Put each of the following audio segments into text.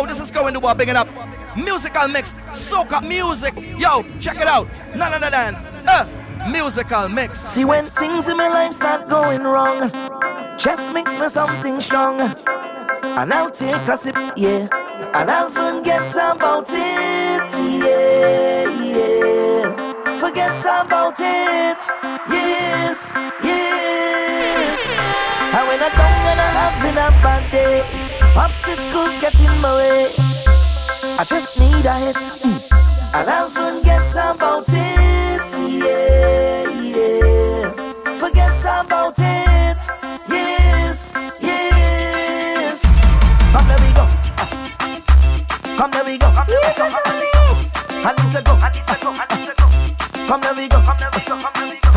Yo, this is going to war, big it up. Musical mix, soca music. Yo, check it out. None other than uh, musical mix. See when things in my life start going wrong, just mix me something strong, and I'll take a sip, yeah, and I'll forget about it, yeah, yeah, forget about it, yes, yes. And when I don't gonna have a bad day. Obstacles get in my way. I just need a hit. And I'll forget about it. Yeah, yeah. Forget about it. Yes, yes. Come there we go. Come there we go. Come there we go. I need to go. I need to go. I need to go. Come there go. Come there we go.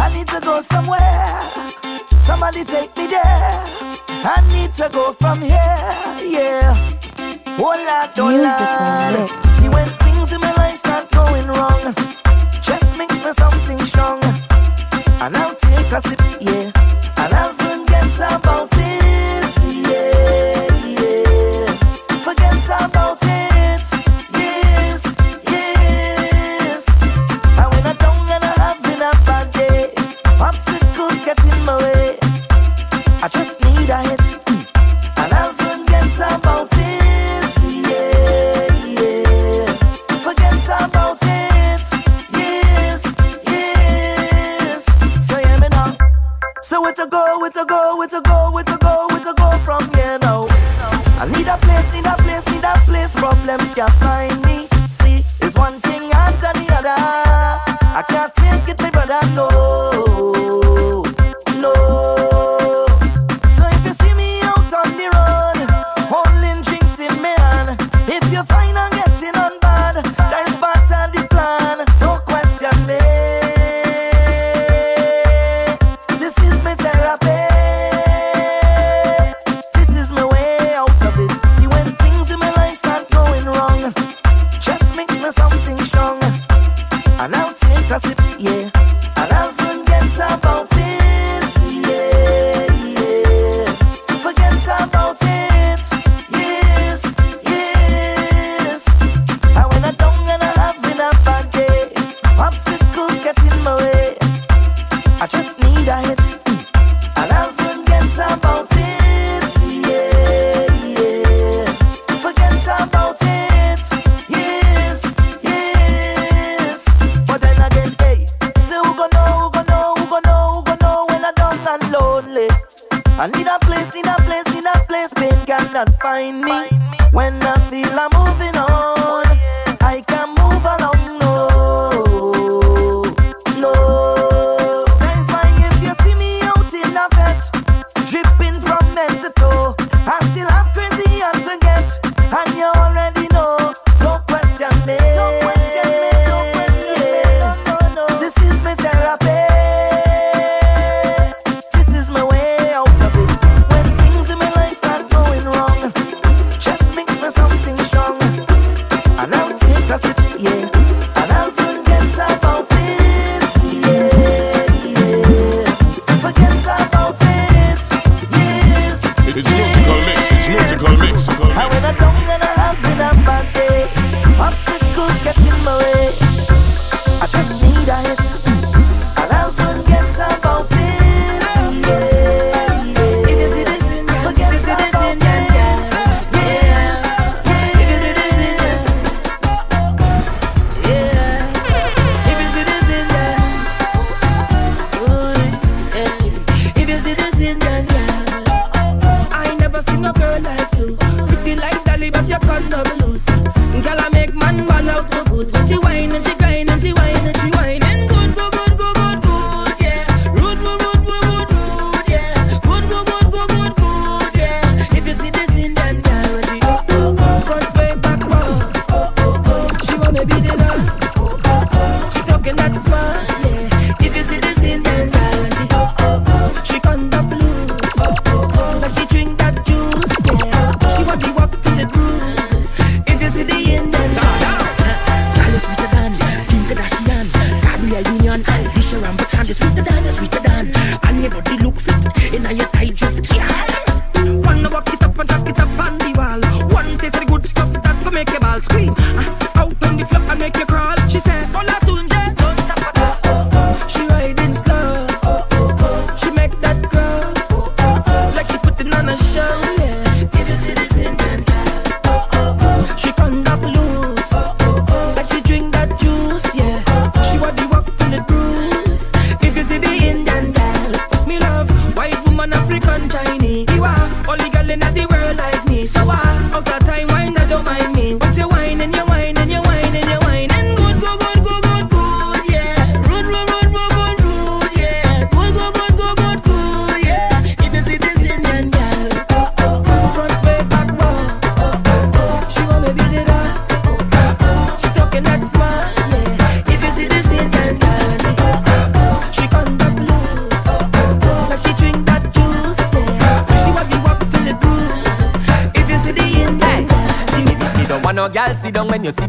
I need to go somewhere. Somebody take me there. I need to go from here. Yeah. Oh Lord, oh Lord. See when things in my life start going wrong, just makes me something strong, and I'll take a sip. Yeah. It's a go, it's a go.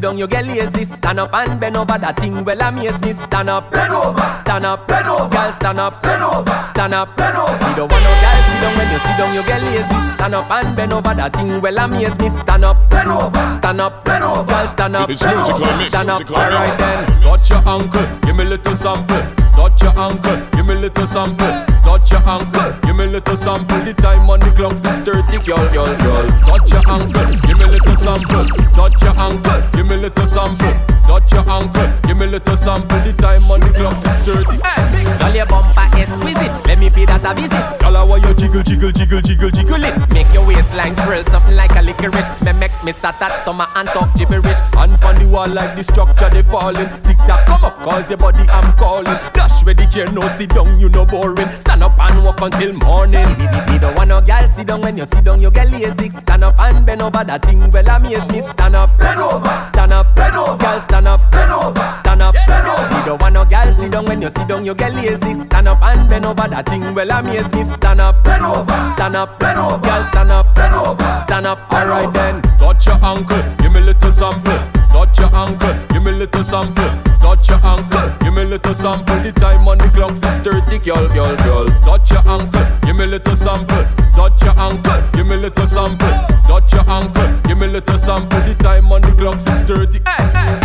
Down you sit down, you get lazy. Stand up and bend over that thing. Well, amaze me. Stand up, bend over, stand up, bend over. Girl, stand up, bend over, stand up, bend over. You don't want no girl sit down when you sit down, you get lazy. Stand up and bend over that thing. Well, amaze me. Stand up, bend over, stand up, bend over. Girl, stand up, musical mix, stand up. Alright then, touch your ankle, give me little sample. Touch your ankle, give me little sample. Touch your ankle, give me a little sample. The time on the clock 6:30, girl, girl, girl. Touch your ankle, give me a little sample. Touch your ankle, give me a little sample. Touch your ankle, give me a little sample. The time on the clock 6:30. Hey, girl, your bumper exquisite. Let me pay that a visit. Girl, I want you jiggle, jiggle, jiggle, jiggle, jiggle it. Make your waistline swirl something like a licorice. Me make me start that stomach and talk gibberish. And on the wall like the structure they falling. Tock, come up, cause your body I'm calling. Dash where the chair, no sit down, you no boring. Stand up and walk until morning. Oh, me, me, me don't want no girl sit down when you sit down, you get lazy. Stand up and bend over that thing. Well, amaze me. Stand up, bend over, stand up, bend over. Girl, stand up, bend over, stand up, bend over. Me don't want no girl sit down when you sit down, you get lazy. Stand up and bend over that thing. Well, amaze me. Stand up, bend over, stand up, bend over. Girl, stand up, bend over, stand up. Alright then, touch your ankle, give me little sample. Touch your ankle, give me little sample. Touch your ankle, give me little sample. The time on the clock 6:30, girl, girl, girl. Touch your ankle, give me little sample. Touch your ankle, give me little sample. Touch your ankle, give me little sample. The time on the clock 6:30. Hey, hey,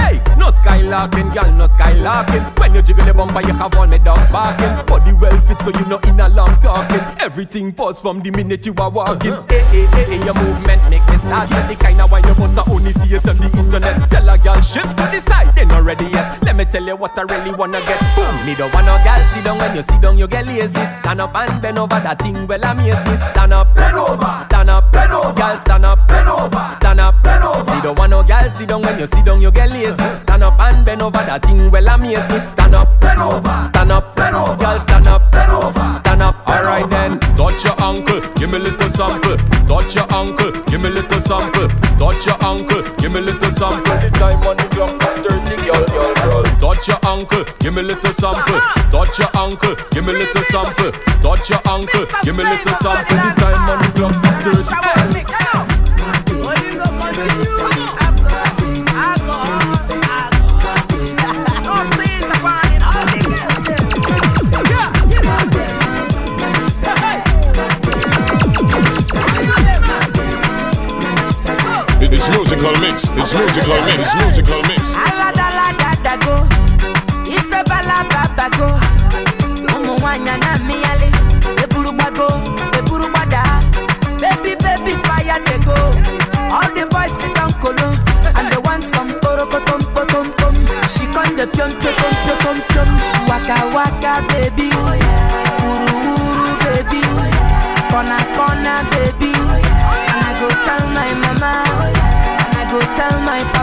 no skylarking, girl, no skylarking. When you jiggle the bumper, you have all my dogs barking. Body well fit, so you know in a long talking. Everything pause from the minute you are walking. Hey, hey, hey, hey, your movement make me start. The kind of wine you must only see it on the internet. Tell a girl shift to the side, they not ready yet. Let me tell you what I really wanna get. Boom, me don't want no girl sit down when you sit down, you get lazy. Stand up and bend over that thing. Well, amaze me. Stand up, bend over, stand up, bend over. Girl, stand up, bend over, stand want girl sit down when you sit down, you get lazy. Stand up and bend over that thing. Well, amaze me. Stand up, bend over, stand up, bend over. Girl, stand up, bend over, stand up. Alright then, touch your ankle, give me a little sample. Touch your ankle, give me a little sample. Touch your ankle, give me a little sample. The time on the clock 6:30, girl, girl, girl. Touch your ankle, give me a little sample. Touch your ankle, give me a little sample. Touch your ankle, give me a little sample. The time on the clock 6:30. It's musical mix. It's musical mix. Musical mix. Aladaladago, ife balababago. Ụmụ nwanyị na-amịghalị, eburu gbago, eburu gbada. Baby, baby, fire dey go. All the boys sit down kolo, and they want some porokotom, potom, pom. She come dey piom, piom, piom, piom, piom. Waka, waka, baby. Uru, uru, baby. Corner, corner, baby. And I go tell my mama, go tell my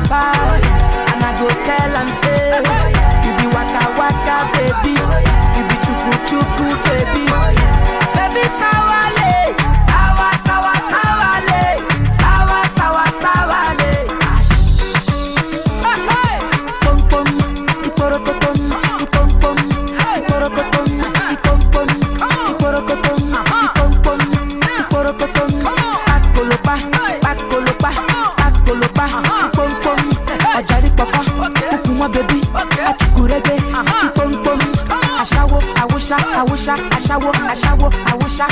aṣáwo, awúṣá, awúṣá, aṣáwo, aṣáwo, awúṣá,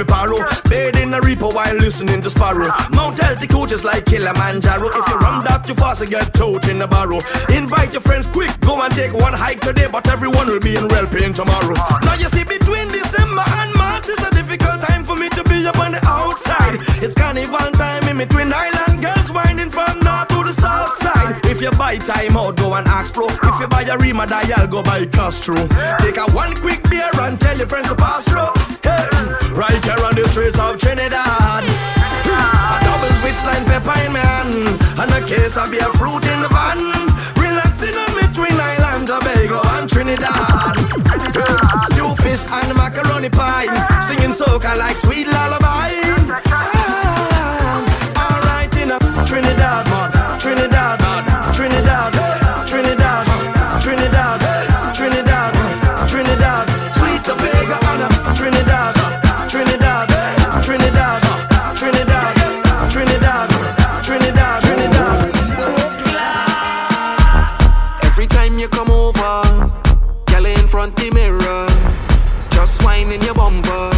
Piparo. Buried in a repo while listening to Sparrow. Mount altitude just like Kilimanjaro. If you rum that too fast, you get towed in a barrow. Invite your friends quick, go and take one hike today, but everyone will be in real pain tomorrow. Now you see, between December and March is a difficult time for me to be up on the outside. It's carnival time in between island girls winding from north to the south side. If you buy time out, go and ask pro. If you buy a Rima dial, go buy Castro. Take a one quick beer and tell your friends to pass through. Right here on the streets of Trinidad. A double sweet slime pepper in my hand, and a case of beer fruit in the van. Relaxing on me twin island, Tobago and Trinidad. Stew fish and macaroni pie, singing soca like sweet lullaby. Ah, alright in a Trinidad, Trinidad, Trinidad, Trinidad, Trinidad. Trinidad. front the mirror, just winding your bumper,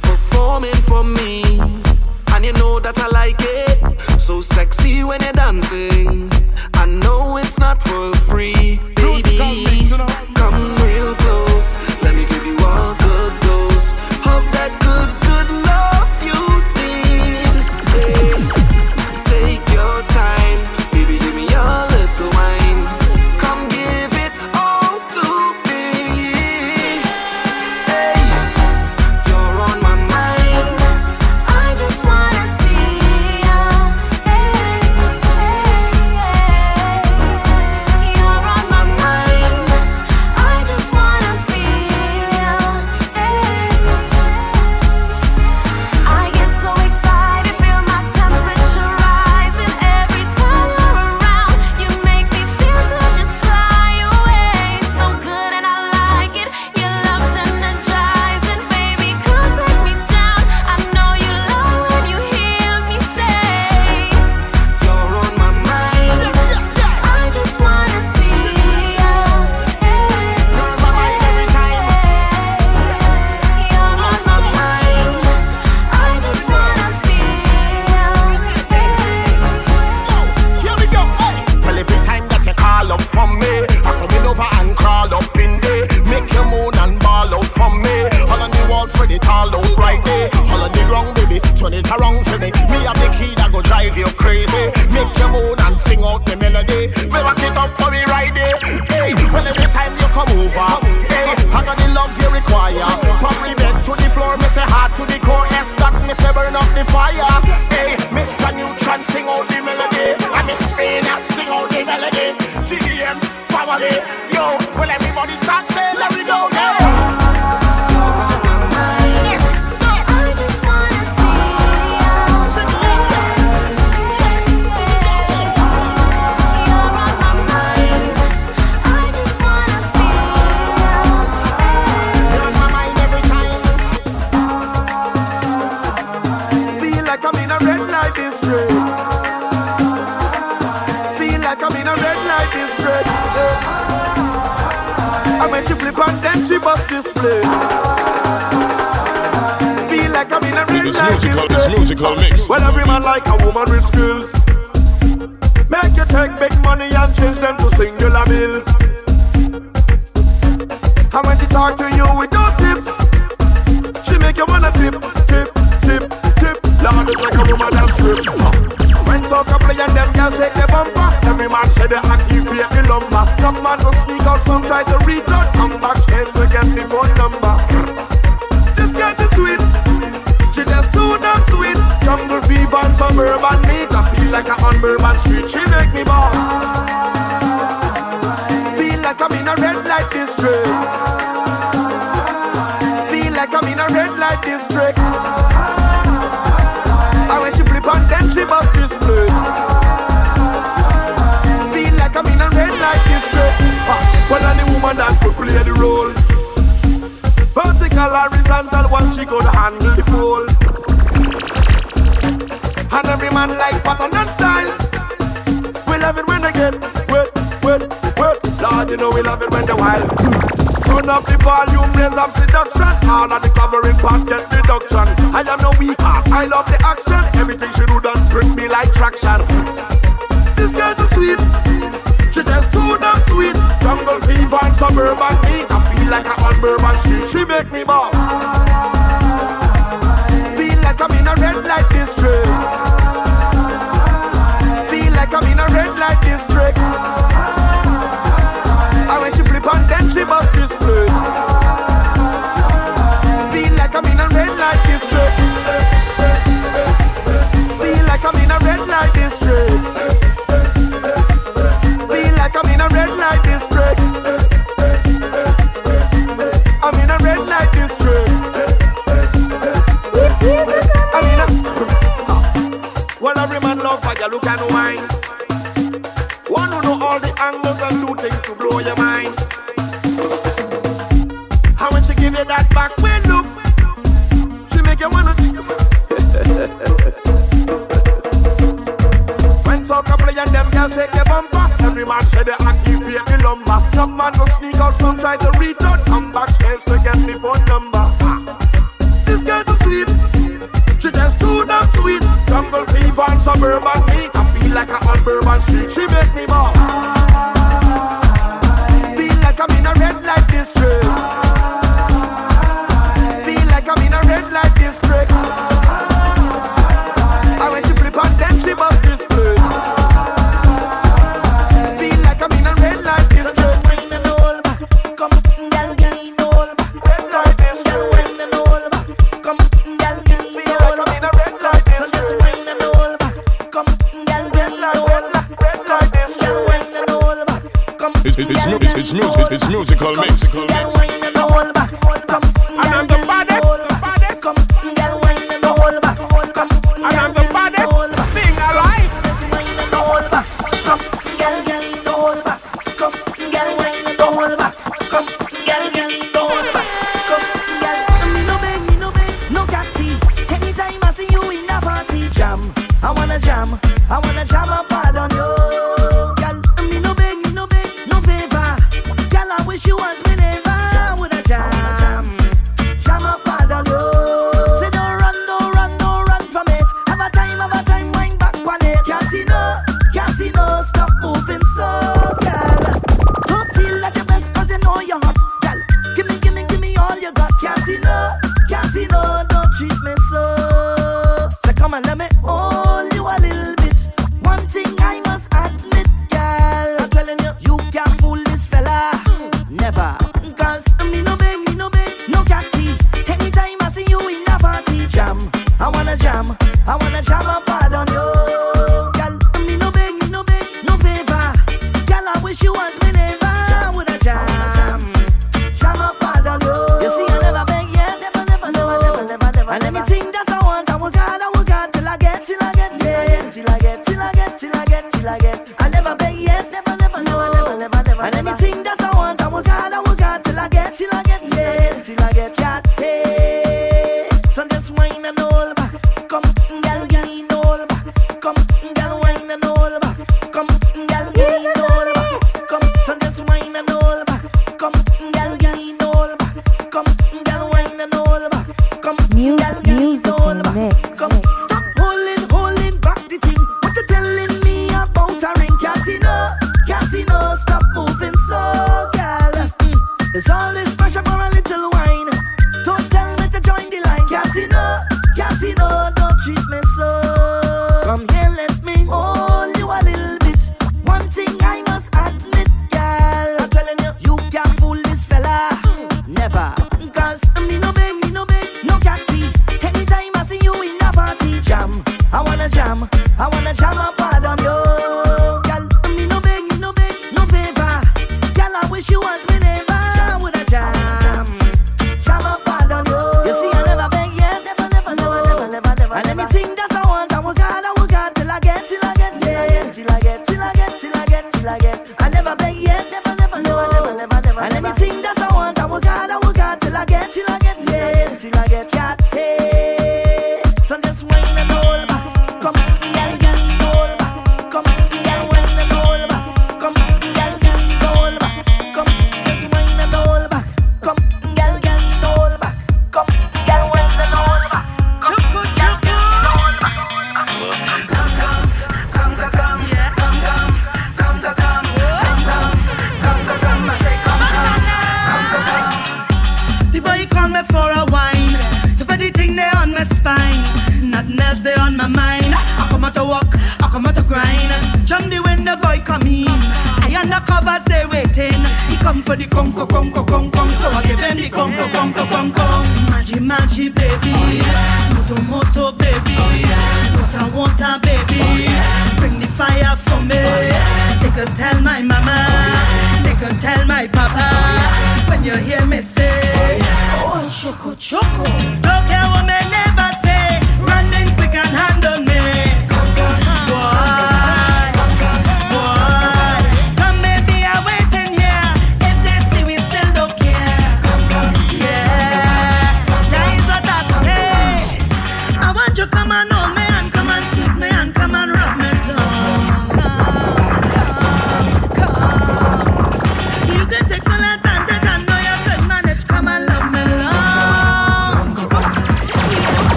performing for me. And you know that I like it, so sexy when you're dancing. I know it's not for free. make you flip and then she bust this place. Feel like I'm in a real it's life musical, it's musical mix. Well, every man like a woman with skills. Make you take big money and change them to singular bills. And when she talk to you with those tips, she make you wanna tip, tip, tip, tip. Lord, it's like a woman love to play and them girls take the bumper. Every man say they activate the lumber. Some man don't speak, out, some try to reach out. Come back straight to get the phone number. This girl is sweet. She just too damn sweet. Jungle fever and urban make I feel like I'm on Bourbon Street. She make me ball. Feel like I'm in a red light district. know we love it when you're wild. Turn up the volume, raise up seduction. All of the covering part get reduction. I am no weak I love the action. Everything she do done bring me like traction. This girl too sweet, she just too damn sweet. Jungle fever and suburban heat. I feel like I'm on Bourbon Street. She make me ball. Feel like I'm in a red light district. Feel like I'm in a red light district. try to reach out. I'm back stairs to get me phone number. This girl so sweet. She just too damn sweet. Jungle fever and suburban heat. I feel like I'm on Bourbon Street. She make me mad. Feel like I'm in a red light district. Come, girl, wine and all back. Come, girl,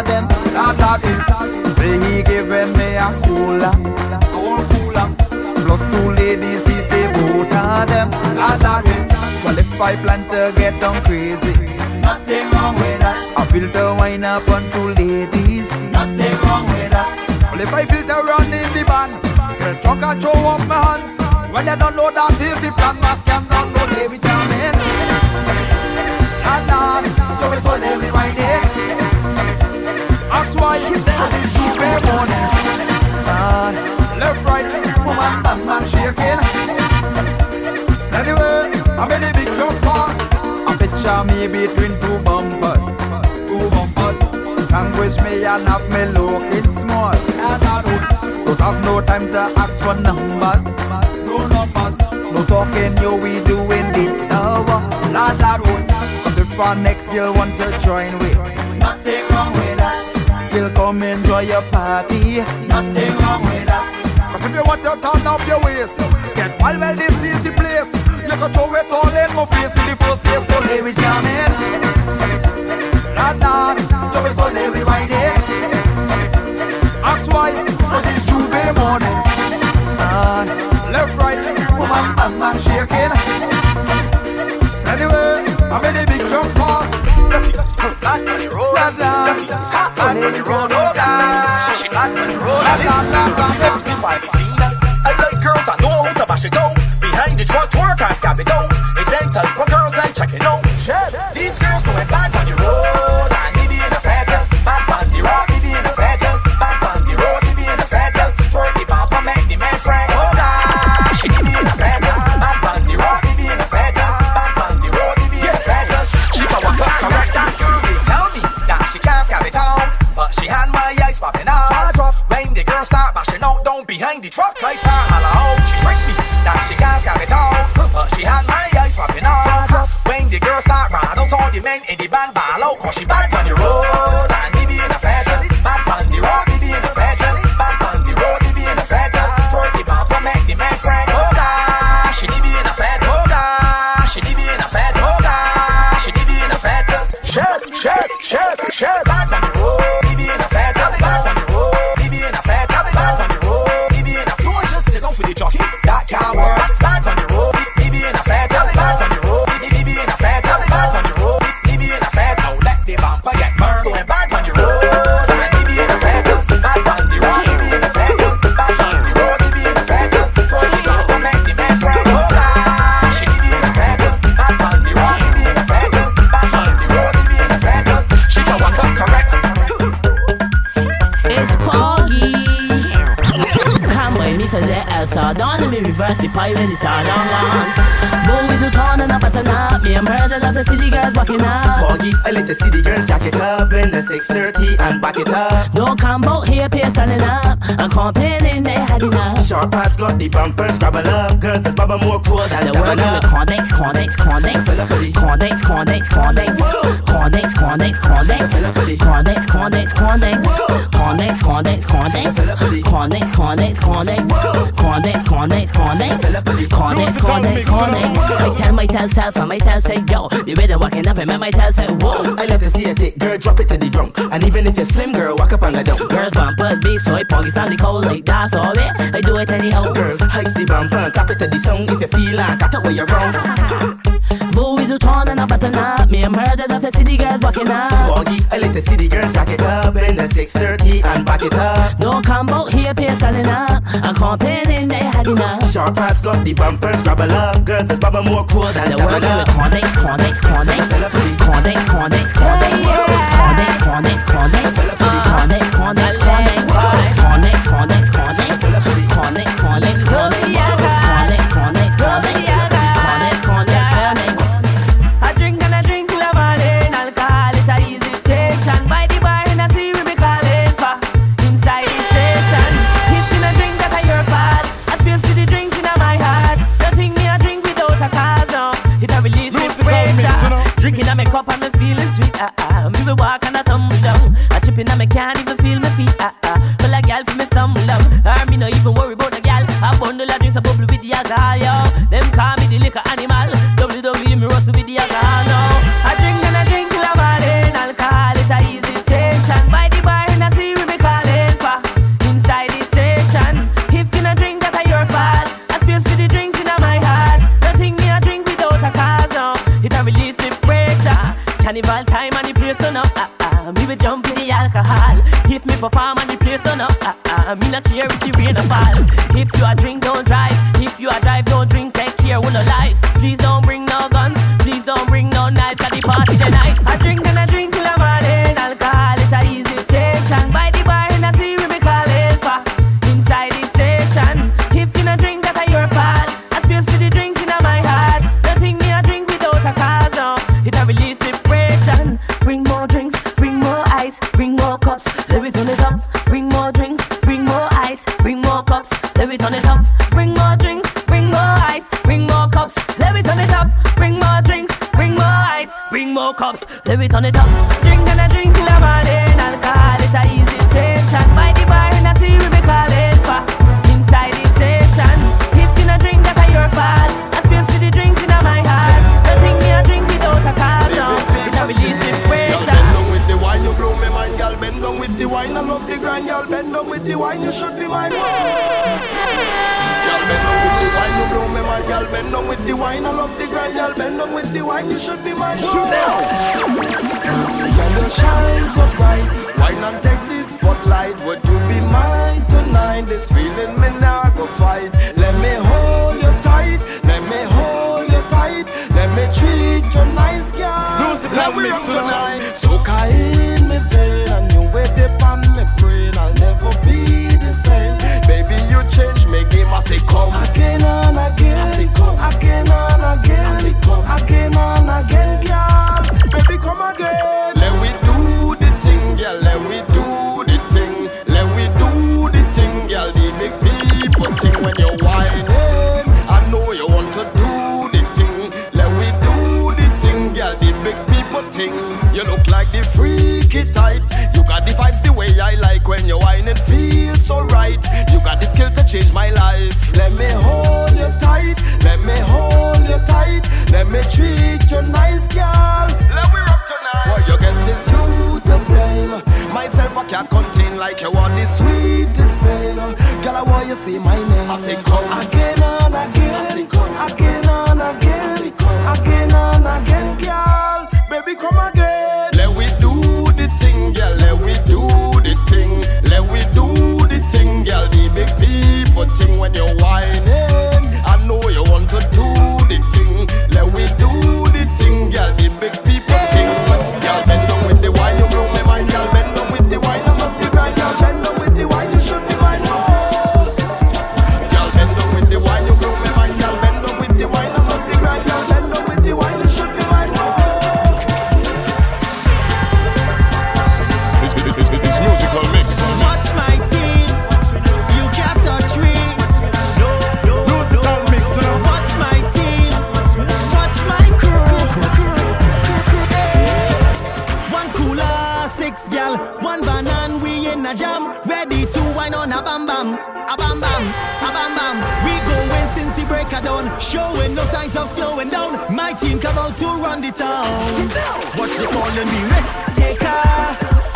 of them, not of him. Say he given me a cooler, cool cooler. Plus two ladies, he say both of them, not of him. Well, if I plan to get them crazy, nothing wrong with that. I filter wine up on two ladies, nothing wrong with that. Well, if I filter run in the band, girl, drunk and show off my hands. Well, you don't know that is the plan, mask and not no David. boy, this is super morning. Man, left, right, woman, and man shaking. Anyway, I made a big jump pass. I picture me between two bumpers, two bumpers. Sandwich me and have me looking smart. And I don't, have no time to ask for numbers. No numbers. No talking, yo, we doing this hour. La la road. Cause if our next girl want to join, we not take wrong way will come enjoy your party. Nothing wrong with that. Cause if you want to turn up your waist, get wild, well, this is the place. You can throw it all in my face in the first place. so let me jam it. La la, love it, so let me ride it. Ask why, cause it's J'ouvert morning. And left, right, woman, bam, man shaking. Anyway, I'm in the when you roll, oh God. She hot when you roll, oh God. I like girls, I know how to bash it out. Behind the truck, twerk, I scab it out. It's dental for girls, I check it out. These girls doing bad. Sağdan mı bir verti pay when it's all done it's all on one Go with the and a button up Me I'm heard of the city girls walking up. Foggy, I let the city girls jack it up in the 630 and back it up. Don't come out here, pay standing up. I'm complaining they had enough. Short pass got the bumpers, scrabble up. Girls, this baba more cool than working with up. Condex, Condex, Condex Condex, Condex, Condex Condex, Condex, Condex Condex, Condex, Condex Condex, Condex, Condex Condex, Condex, Condex Condex, Condex, Condex Condex, Condex, Condex I tell myself, self, I myself say yo The way they walking up and make myself say whoa I love to see a dick, girl, drop it to the ground. And even if you're slim, girl, walk up on the down. Girls bumpers be soy poggy sound cold like that's all it I do it anyhow Girl, heist the bumper, tap it to the song. If you feel like, got it where you're wrong. Vous with and a button up Me I'm heard of the city girls walking up Foggy, I let the city girls jack it up in the 630 and back it up. Don't come out here, pay standing up I'm complaining they had enough Sharp pass got the bumpers, scrabble up. Girls, this baba more cool than They're seven working with up. Condex, Condex, Condex Condex, Condex, Condex Condex, Condex, Condex Condex, Me walk and I tumble down. I chipping on me can't even feel my feet. Ah ah. But like gal for me stumble down. Or me no even worry about the gal. A bundle of drinks a bubble with the alcohol, yo. Them call me the liquor animal. WWE me rustle with the alcohol, no. Can't contain like you are the sweetest pain. Girl, I want you say my name. I say come again and again. I say come again and again. I say come again and again, girl. Baby, come again. Let we do the thing, girl. Let we do the thing. Let we do the thing, girl. The big people thing when you're on the town. What you calling me Risk taker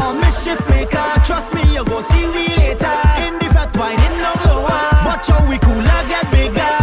or mischief maker? Trust me, you go see we later. In the fat wine, in the blower. Watch how we cool, I get bigger.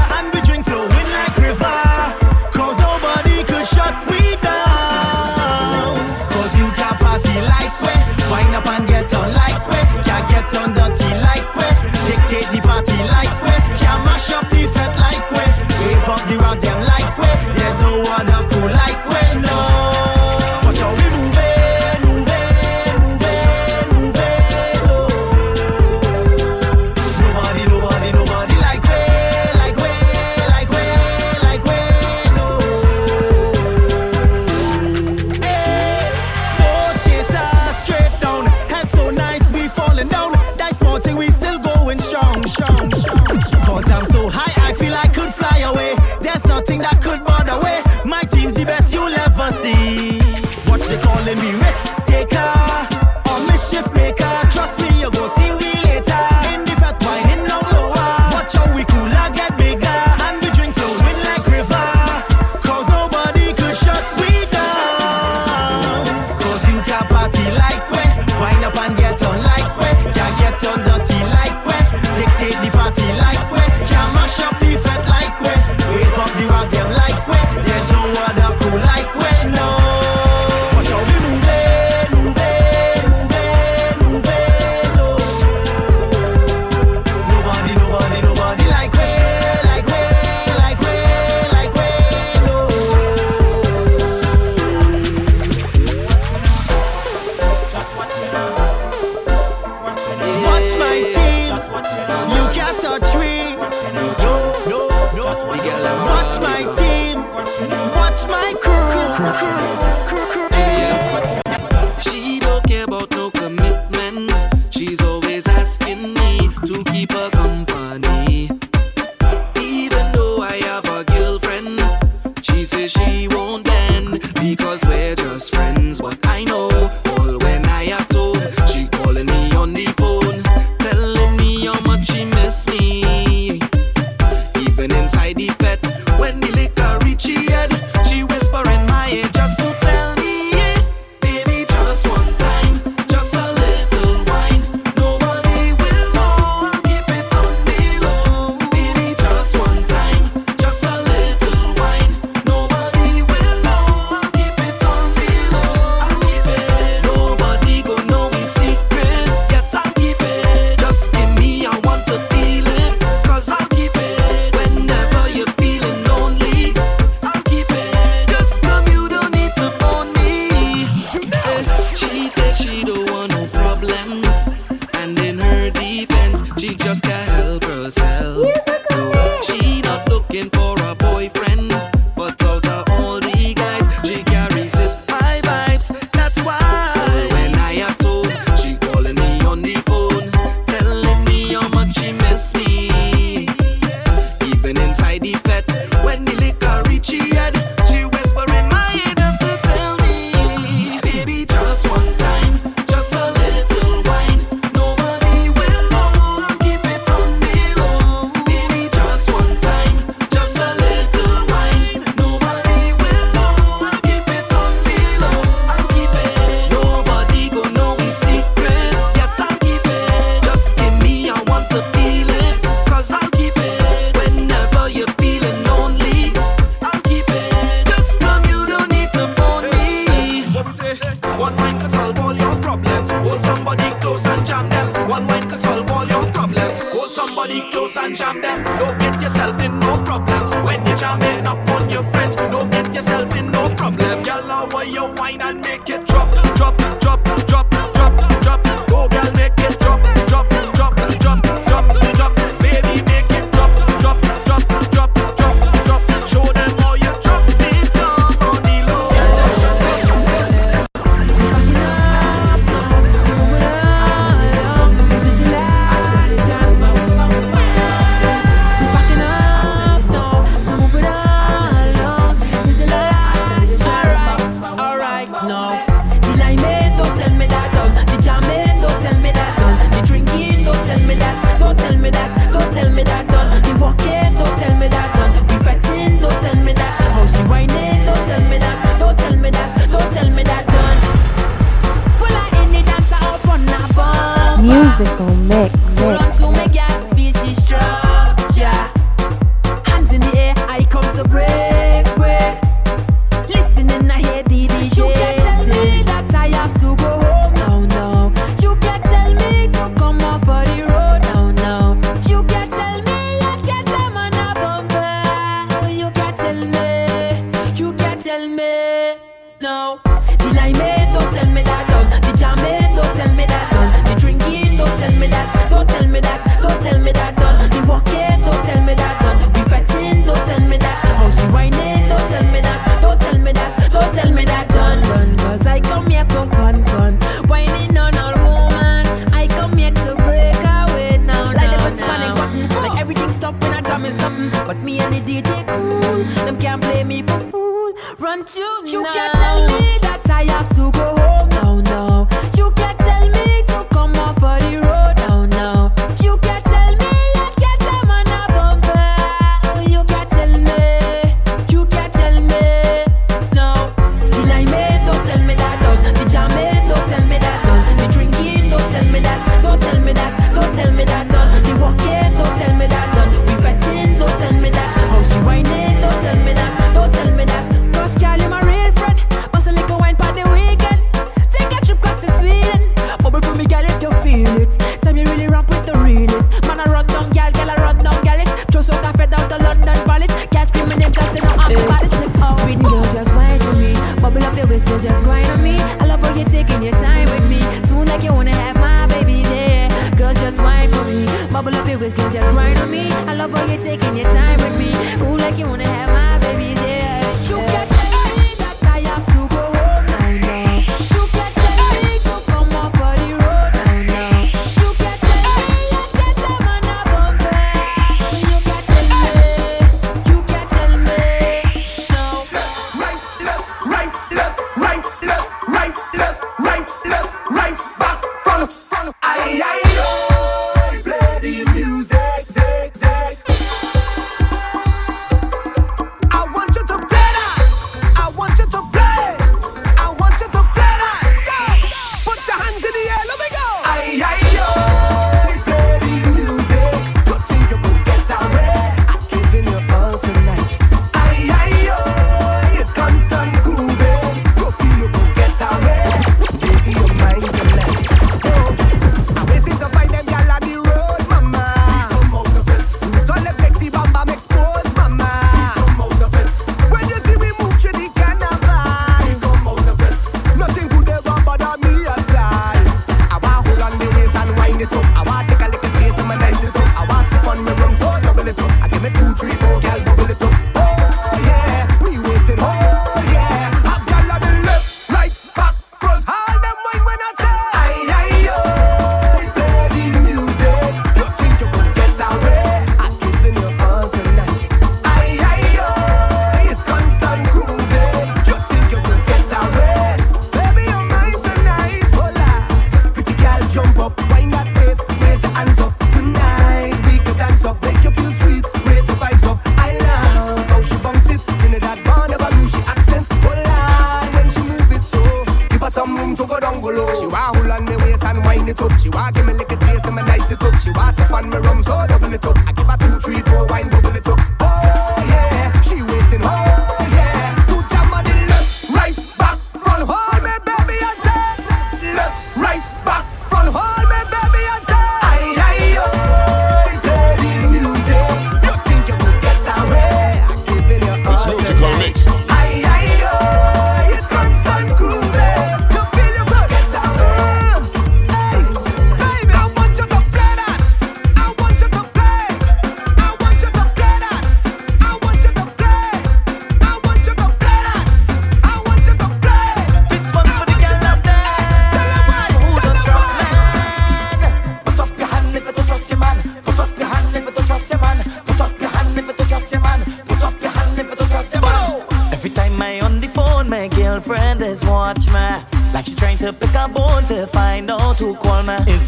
it up. She want give me lick a taste and me nice it up. She want sip on me rum, so double it up. I give her two, three, four wine, double it up.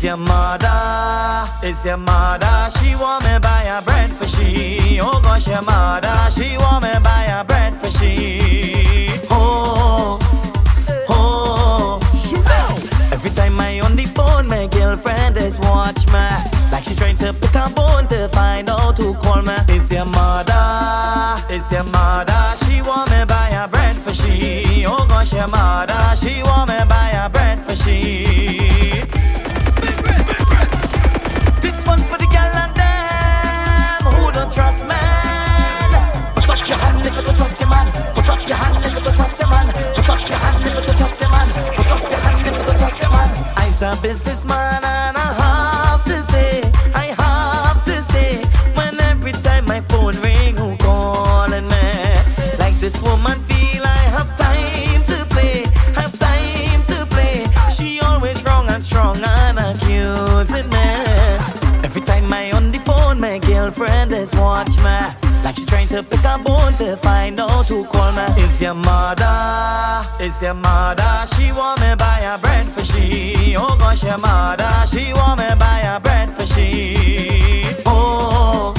It's your mother, it's your mother. She want me buy a bread for she. Oh gosh, your mother, she want me buy a bread for she. Oh, oh. Every time I on the phone, my girlfriend is watch me. Like she trying to pick a bone to find out who call me. It's your mother, it's your mother. business mind. It's your mother, she want me buy a bread for she. Oh gosh, your mother, she want me buy a bread for she. Oh,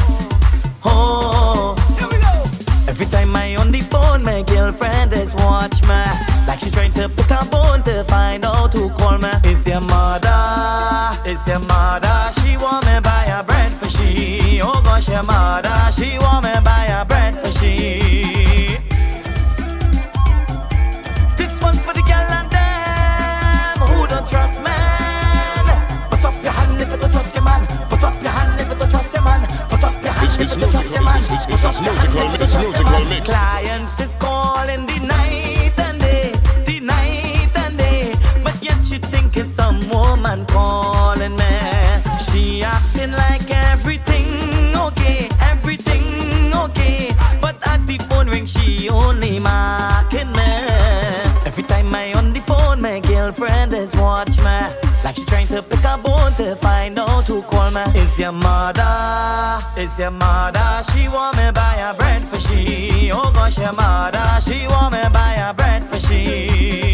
oh. Here we go. Every time I on the phone, my girlfriend is watch me. Like she trying to pick a bone to find out who call me. It's your mother, it's your mother, she want That's musical, it's musical mix. Clients is calling the night and day, the night and day. But yet she think it's some woman calling me. She acting like everything okay, everything okay. But as the phone rings, she only mocking me. Every time I on the phone, my girlfriend is watch me. Like she trying to pick a bone to find out who call me. Is your mother? It's your mother, she want me buy a bread for she. Oh gosh, your mother, she want me buy a bread for she.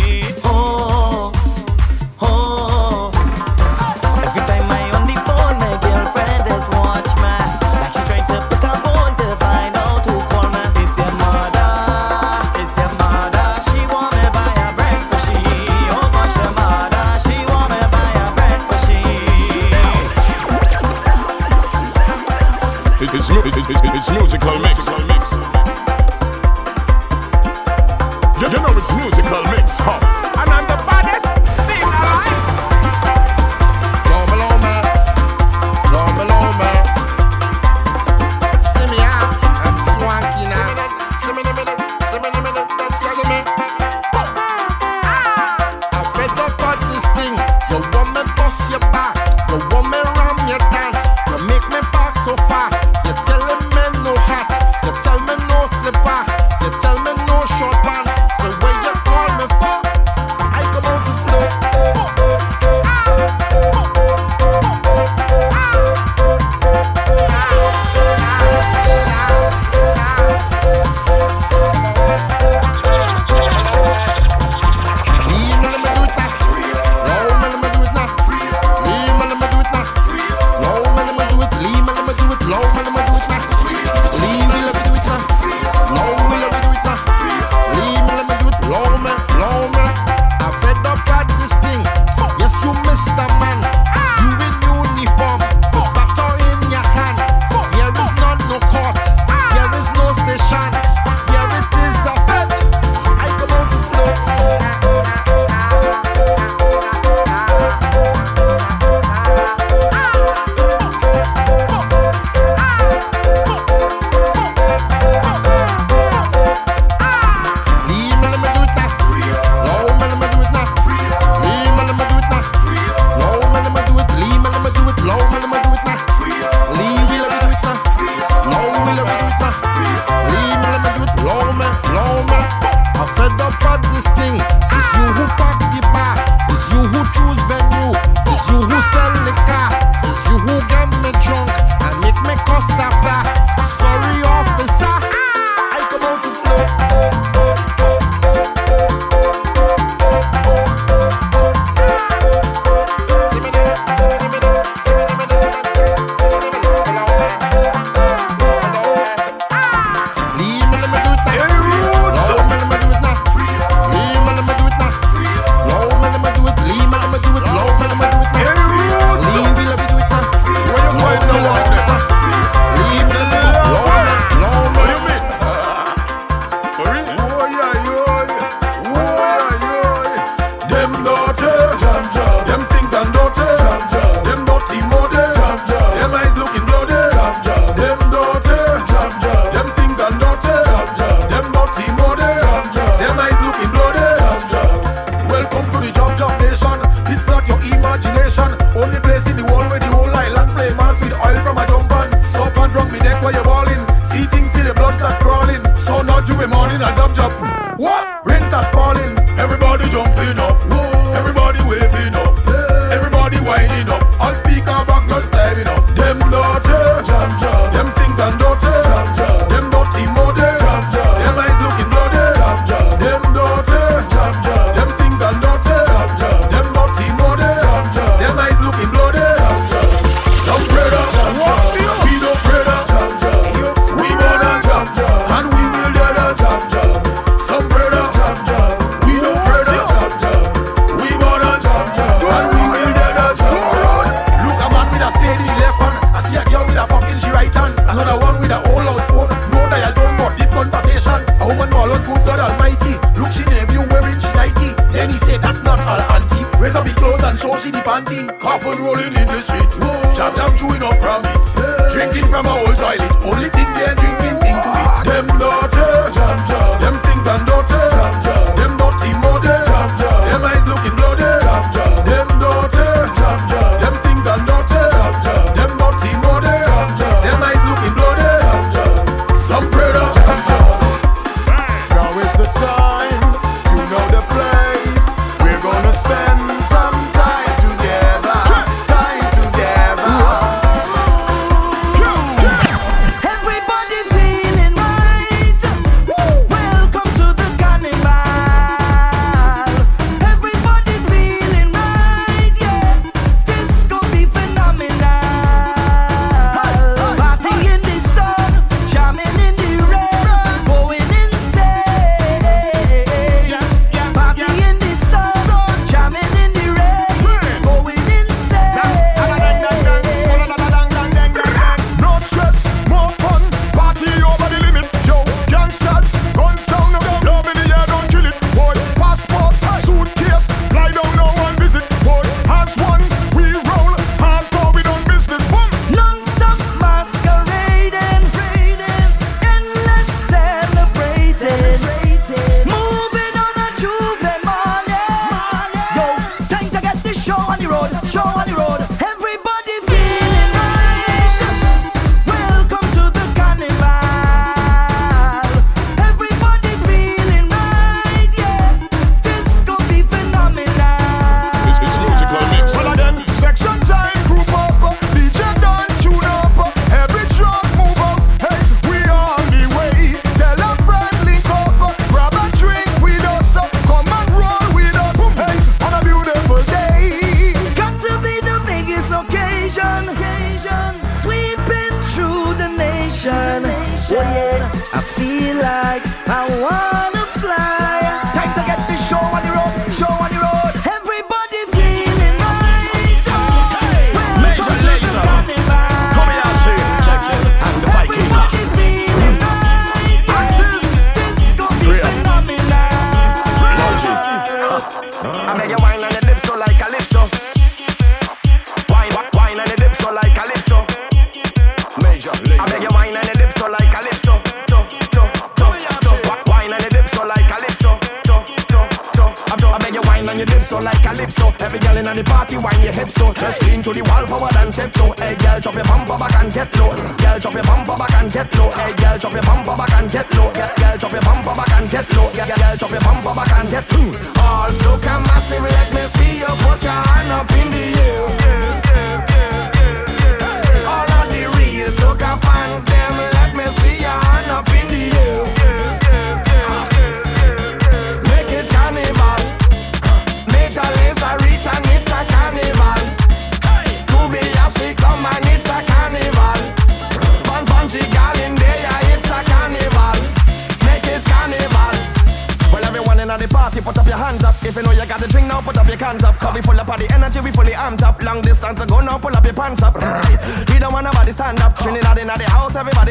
Rasta man Coffin rolling in the street.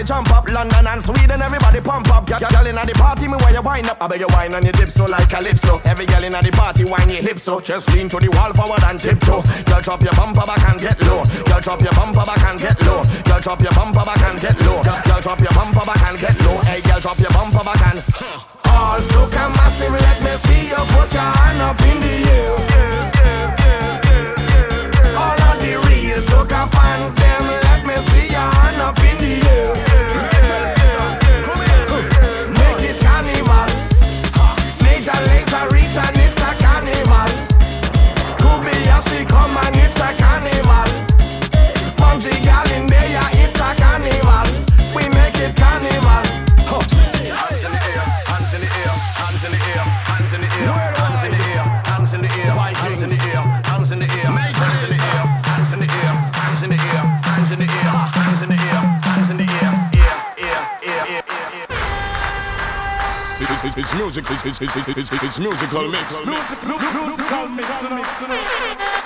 jump up. London and Sweden, everybody pump up. Girl, girl in the party, me where you wind up. I beg you wine on your dip so like calypso. Every girl inna the party, wine your hips so. Just lean to the wall forward and tiptoe. Girl, drop your bumper back and get low. Girl, drop your bumper back and get low. Girl, drop your bumper back and get low. Girl, drop your bumper back and get low. Hey, girl, drop your bumper back and. All come massive, let me see you put your hand up in the air. All of the real soca fans, them let me see your hand up in the air. välkommen, it's a carnival. Montreal in there, yeah, it's a carnival. We make it carnival. Huh. Hands in the air, hands in the air, hands in the air, hands in the air, hands in the air, hands in the air, hands in the air, hands in the air, hands in the air, hands in the air, hands in the air, hands in the air, hands in the air, hands in the air, air, air, air, air, air. It's, it's it's, it's, it's, it's, musical mix. Music, music, musical mix. mix, mix, mix, mix, mix.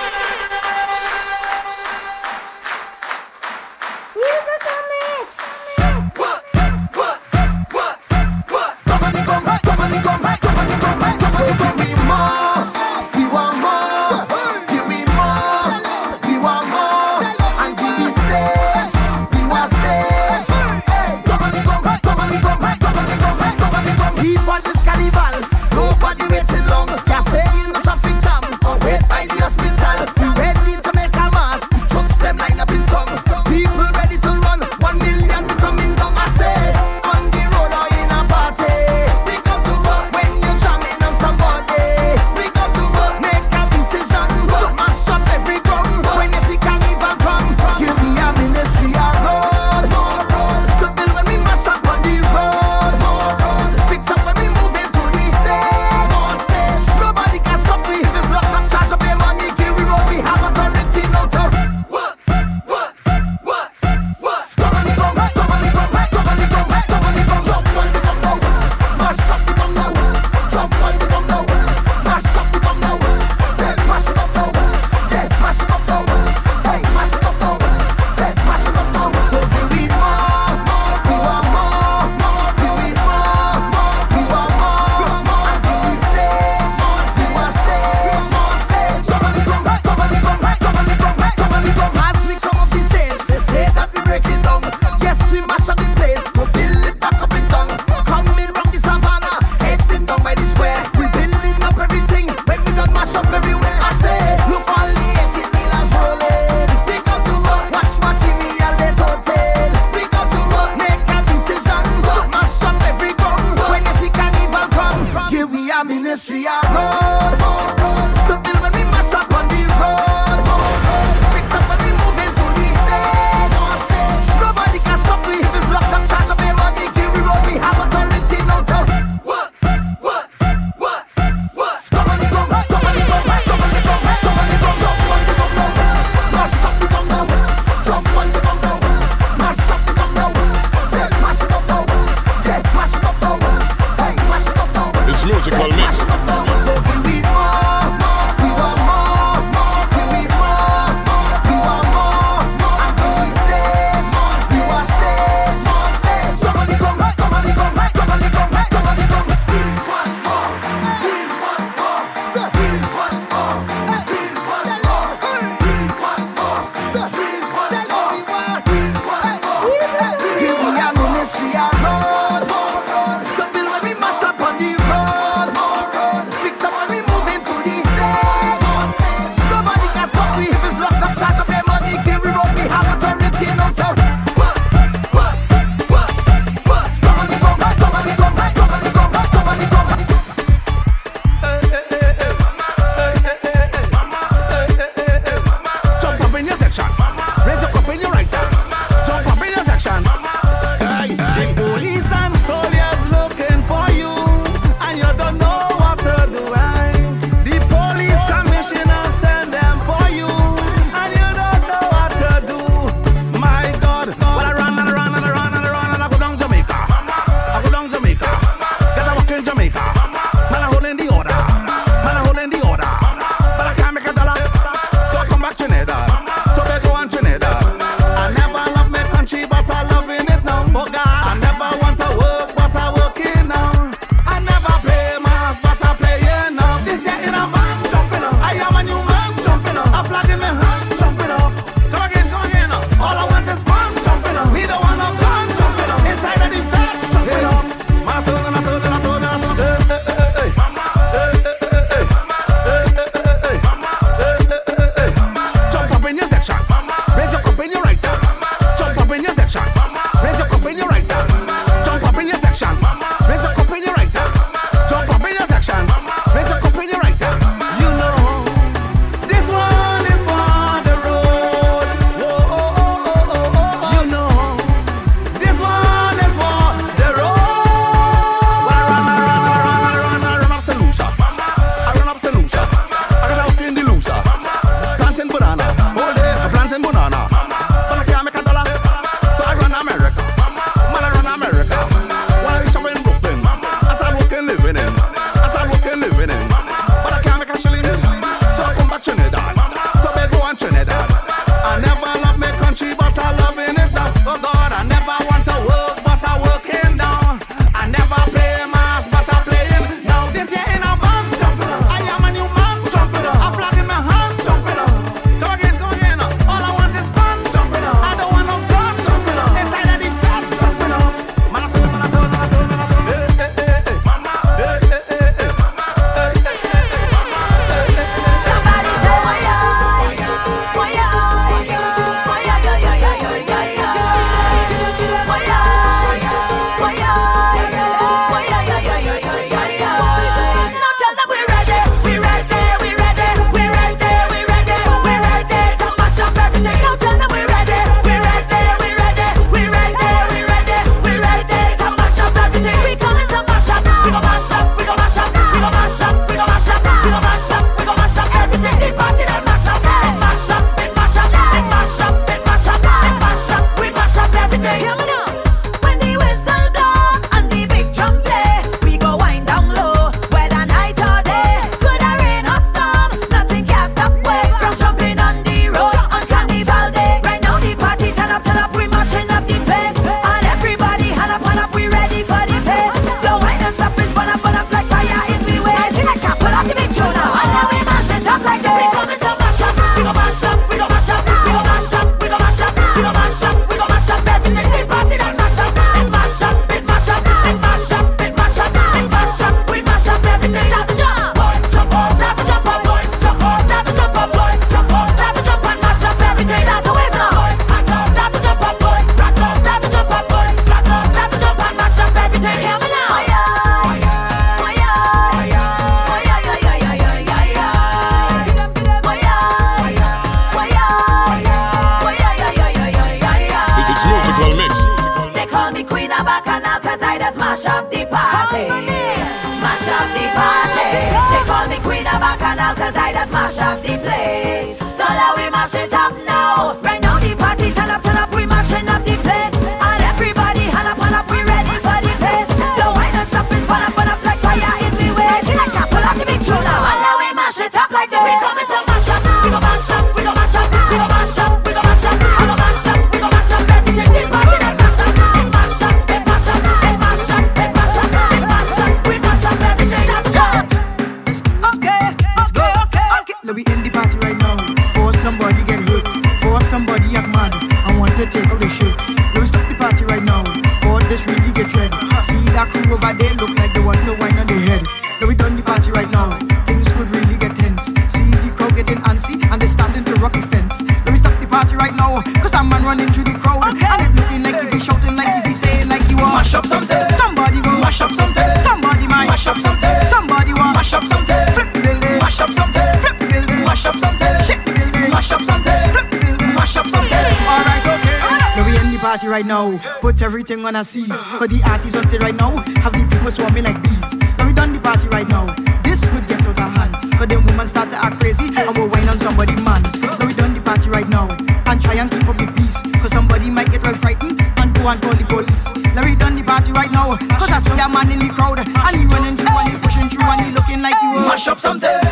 right now. Put everything on a cease. For the artists on stage right now, have the people swarming like bees. Now we done the party right now. This could get out of hand. Cause them women start to act crazy and we'll whine on somebody man. Now we done the party right now. And try and keep up the peace. Cause somebody might get well frightened and go and call the police. Larry we done the party right now. Cause I see a man in the crowd. And he running through and he pushing through and he looking like he will mash up something.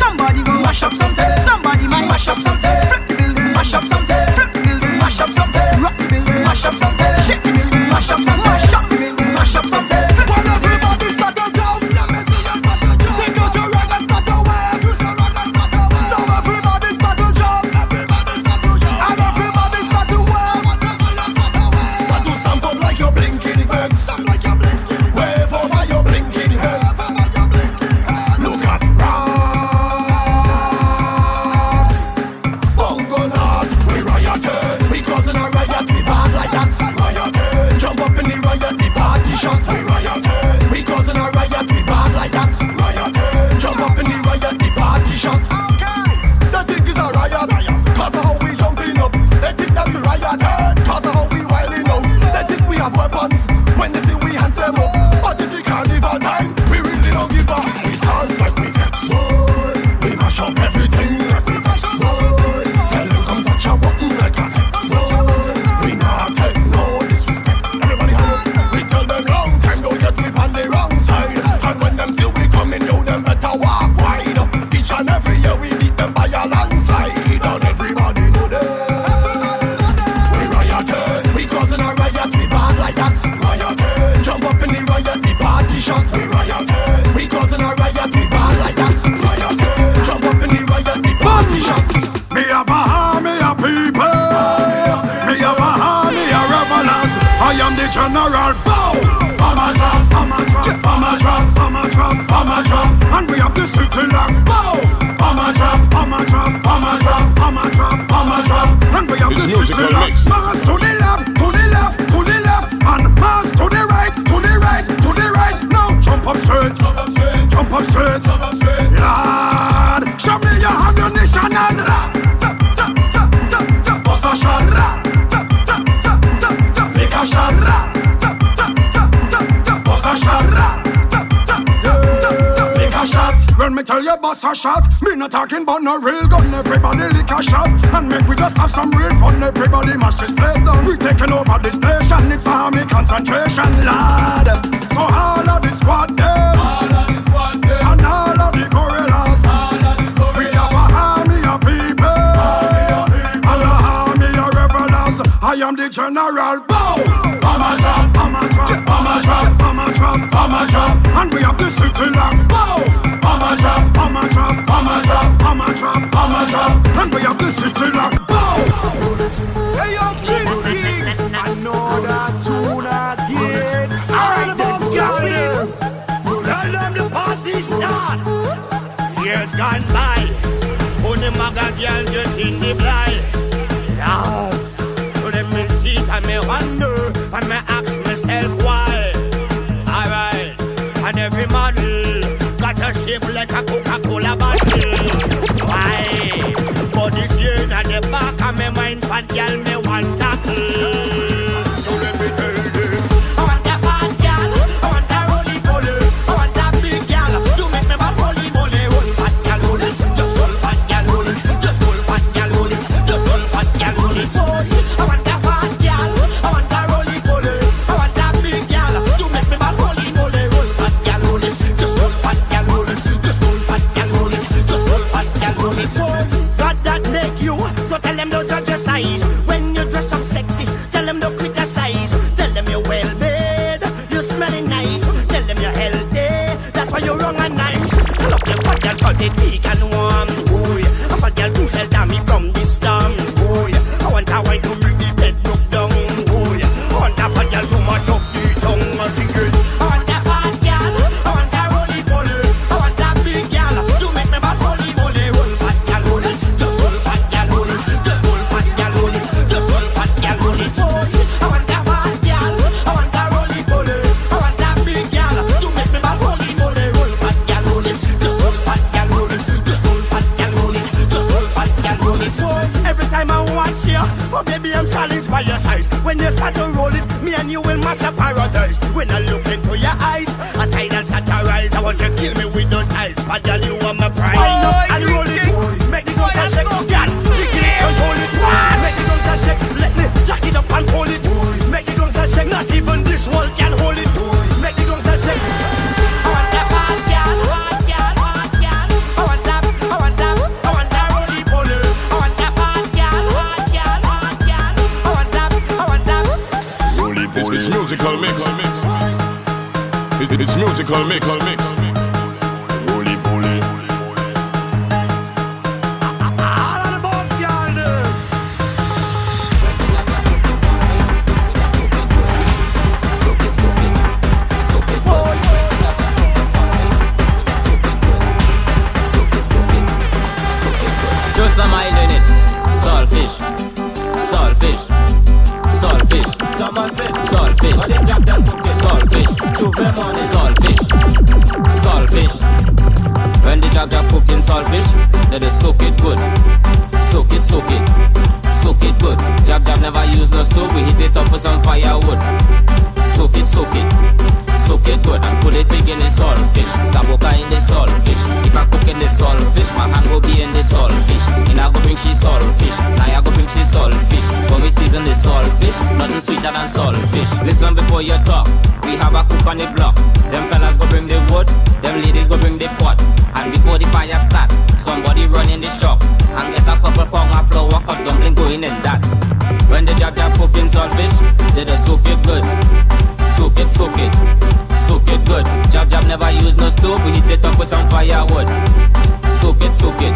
musical mix. Mars to the left, to the left, to the left, and Mars to the right, to the right, to the right. Now jump up straight, jump up straight, jump up straight. Me tell you, boss a shot. Me not talking about no real gun. Everybody lick a shot. And make we just have some real fun. Everybody must this place down. We taking over this station. It's army concentration, lad. So all of the squad there. All of the squad there. And all of the gorillas. All of the gorillas. We have a army of people. Army of people. And a army of rebels. I am the general. Bow! Bomber drop, bomber drop, bomber drop, bomber drop, bomber drop. And we have the city locked. up And we have the city locked down Hey yo, King I know that tune again All about Johnny Tell them the party's start. Years gone by. Only maga girl just in the blind Love To them me sit and me wonder And me ask myself why Alright And every model Got a shape like a Coca-Cola bottle step back and my mind for girl me want tackle. them don't judge your size. With some firewood. Soak it, soak it,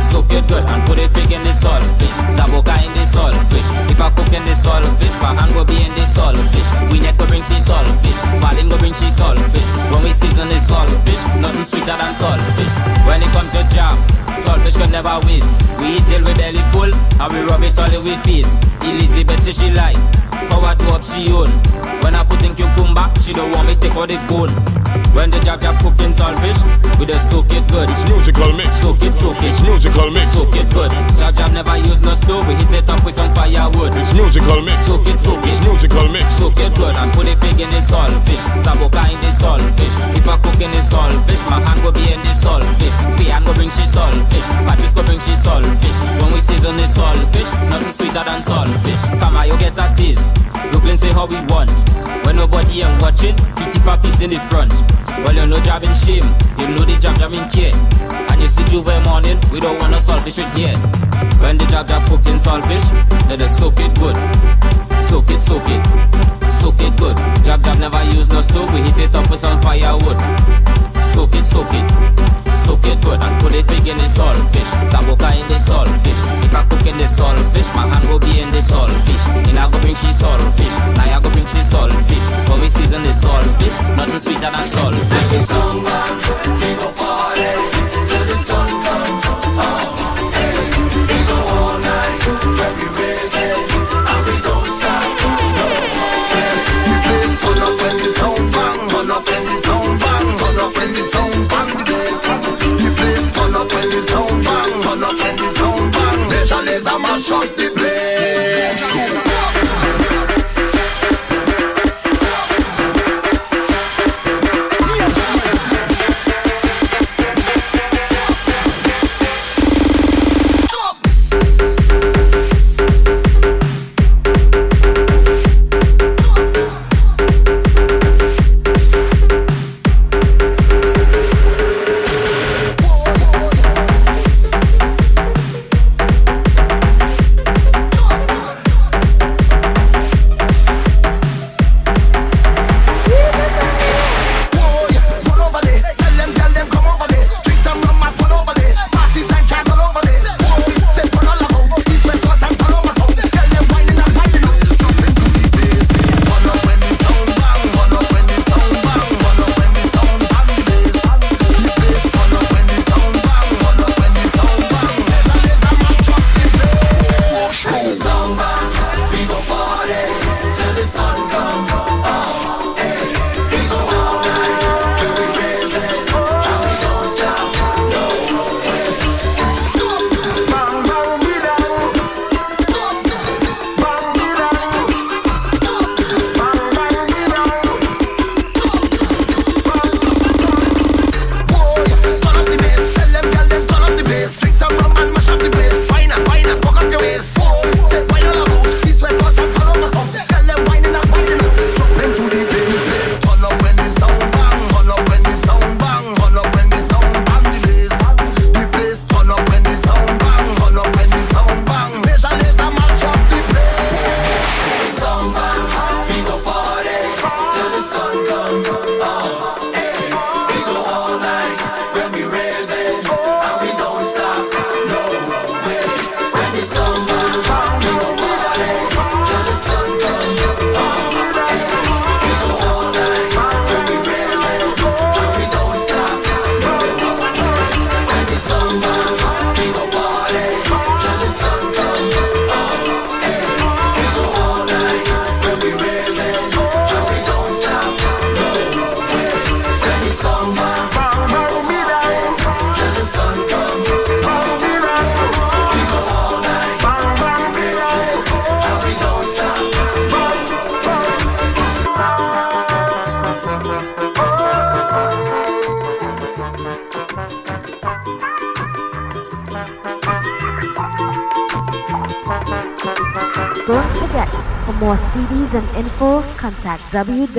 soak it good and put it big in the saltfish. Saboka in the saltfish. If I cook in the saltfish, my hand go be in the saltfish. We neck go bring she saltfish, Valin go bring she saltfish. When we season the saltfish, nothing sweeter than saltfish. When it come to jab, saltfish can never waste. We eat till we belly full and we rub it all in with peace. Elizabeth she like, power to up she own. When I put in cucumber, she don't want me take out the bone. When the jab jab cooking saltfish, we just soak it good. It's musical mix. Soak it, soak it. It's musical mix. Soak it good. Jab jab never use no stove, we hit it up with some firewood. It's musical mix. Soak it, soak it. It's musical mix. Soak it good and put it big in the saltfish. Saboka in the saltfish. If I cook in the saltfish, my hand go be in the saltfish. Fian go bring she saltfish. Patrice go bring she saltfish. When we season the saltfish, nothing sweeter than saltfish. Fama, you get a taste. Brooklyn say how we want. When nobody ain't watching, pretty puppies in the front. Well, you know jab in shame, you know the jab jab in care. And you see J'ouvert morning, we don't want no saltfish with here. When the jab jab cooking saltfish, they just soak it good. Soak it, soak it, soak it good. Jab jab never use no stove, we hit it up with some firewood. Soak it, soak it, soak it good and put it big in the saltfish. Saboka in the saltfish. If I cook in the saltfish, my hand will be in the saltfish. And I go bring she saltfish. Now I go bring she saltfish. When we season the saltfish, nothing sweeter than sun gone, we go party till the sun come. Oh, hey, we go all night, when we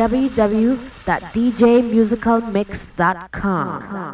www.djmusicalmix.com.